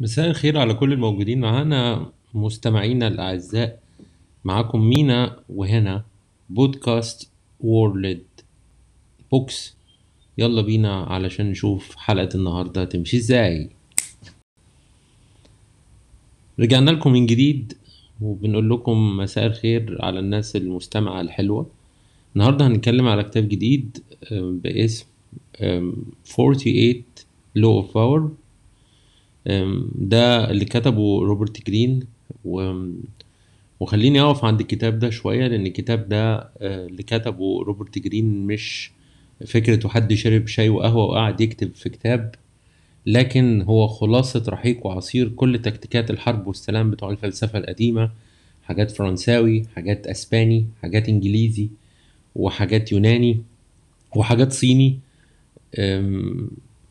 مساء الخير على كل الموجودين. معانا مستمعينا الأعزاء معاكم مينا وهنا بودكاست World Books. يلا بينا علشان نشوف حلقة النهاردة تمشي إزاي. رجعنا لكم من جديد وبنقول لكم مساء الخير على الناس المستمعة الحلوة. النهاردة هنتكلم على كتاب جديد آم، باسم آم، 48 Law of Power. ده اللي كتبه روبرت جرين. و... وخليني أقف عند الكتاب ده شوية لأن الكتاب ده آه، اللي كتبه روبرت جرين مش فكرة حد شرب شاي وقهوة وقعد يكتب في كتاب لكن هو خلاصة رحيق وعصير كل تكتيكات الحرب والسلام بتوع الفلسفة القديمة حاجات فرنساوي حاجات أسباني حاجات إنجليزي وحاجات يوناني وحاجات صيني.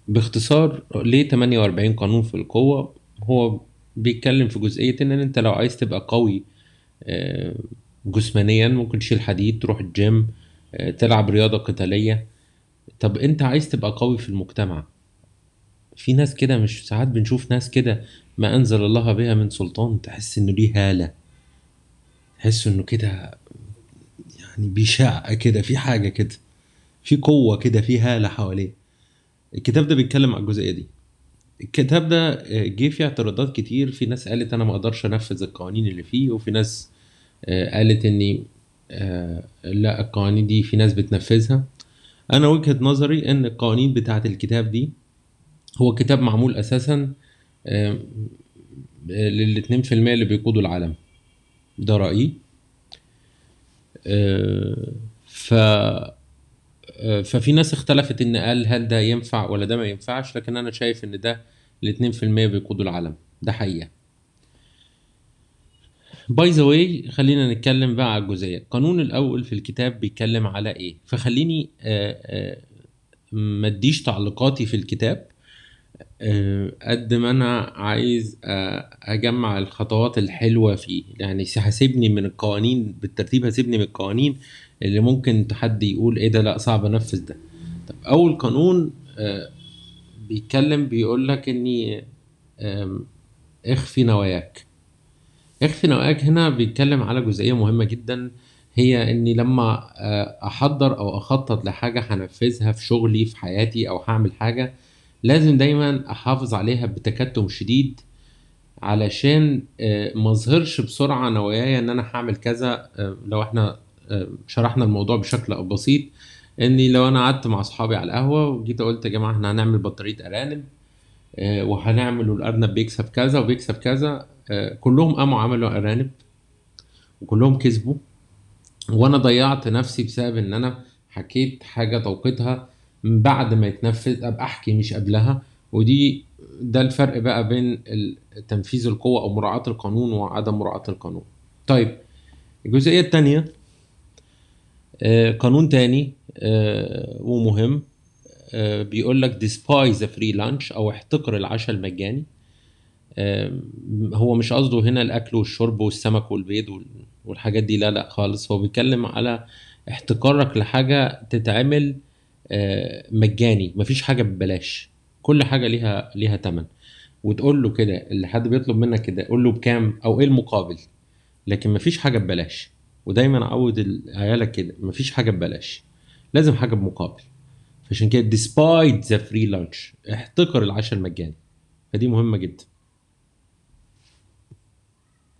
باختصار ليه 48 قانون في القوة؟ هو بيتكلم في جزئية إن أنت لو عايز تبقى قوي آه، جسمانيا ممكن تشيل حديد تروح الجيم آه، تلعب رياضة قتالية. طب أنت عايز تبقى قوي في المجتمع. في ناس كده مش ساعات بنشوف ناس كده ما أنزل الله بها من سلطان تحس إنه ليه هالة. تحس إنه كده يعني بيشع كده في حاجة كده في قوة كده في هالة حواليه. الكتاب ده بيتكلم على الجزئية دي. الكتاب ده آه، جه فيه اعتراضات كتير. في ناس قالت أنا ما أقدرش أنفذ القوانين اللي فيه وفي ناس آه، قالت إني آه، لأ القوانين دي في ناس بتنفذها. أنا وجهة نظري إن القوانين بتاعت الكتاب دي هو كتاب معمول أساسا في المية اللي بيقودوا العالم. ده رأيي. آه، ف ففي ناس اختلفت إن قال هل ده ينفع ولا ده ما ينفعش لكن أنا شايف إن ده في المية بيقودوا العالم. ده حقيقة. By the way خلينا نتكلم بقى على الجزئية القانون الأول في الكتاب بيتكلم على إيه؟ فخليني آه، آه، ما أديش تعليقاتي في الكتاب آه، قد ما أنا عايز أجمع الخطوات الحلوة فيه. يعني هسيبني من القوانين بالترتيب هسيبني من القوانين. اللي ممكن حد يقول إيه ده؟ لا صعب أنفذ ده. طب أول قانون آه، بيتكلم بيقول لك إني اخفي نواياك. اخفي نواياك هنا بيتكلم على جزئية مهمة جدا هي إني لما آه، أحضر أو أخطط لحاجة هنفذها في شغلي في حياتي أو هعمل حاجة لازم دايما أحافظ عليها بتكتم شديد علشان آه، ما أظهرش بسرعة نواياي إن أنا هعمل كذا لو إحنا شرحنا الموضوع بشكل بسيط إني لو أنا قعدت مع أصحابي على القهوة وجيت قلت يا جماعة إحنا هنعمل بطارية أرانب آه، وهنعمل والأرنب بيكسب كذا وبيكسب كذا آه، كلهم قاموا عملوا أرانب وكلهم كسبوا وأنا ضيعت نفسي بسبب إن أنا حكيت حاجة توقيتها من بعد ما يتنفذ أبقى أحكي مش قبلها ودي ده الفرق بقى بين تنفيذ القوة أو مراعاة القانون وعدم مراعاة القانون. طيب الجزئية التانية آه، قانون تاني آه، ومهم آه، بيقول لك the free lunch أو احتقر العشاء المجاني. هو مش قصده هنا الأكل والشرب والسمك والبيض وال- والحاجات دي لا لا خالص. هو بيتكلم على احتكارك لحاجة تتعمل آه، مجاني. مفيش حاجة ببلاش. كل حاجة ليها ليها تمن. وتقول له كده اللي حد بيطلب منك كده قول له بكام أو إيه المقابل؟ لكن مفيش حاجة ببلاش. ودايما عود ال- عيالك كده مفيش حاجة ببلاش لازم حاجة بمقابل. فعشان كده despite the free lunch احتقر العشاء المجاني. فدي مهمة جدا.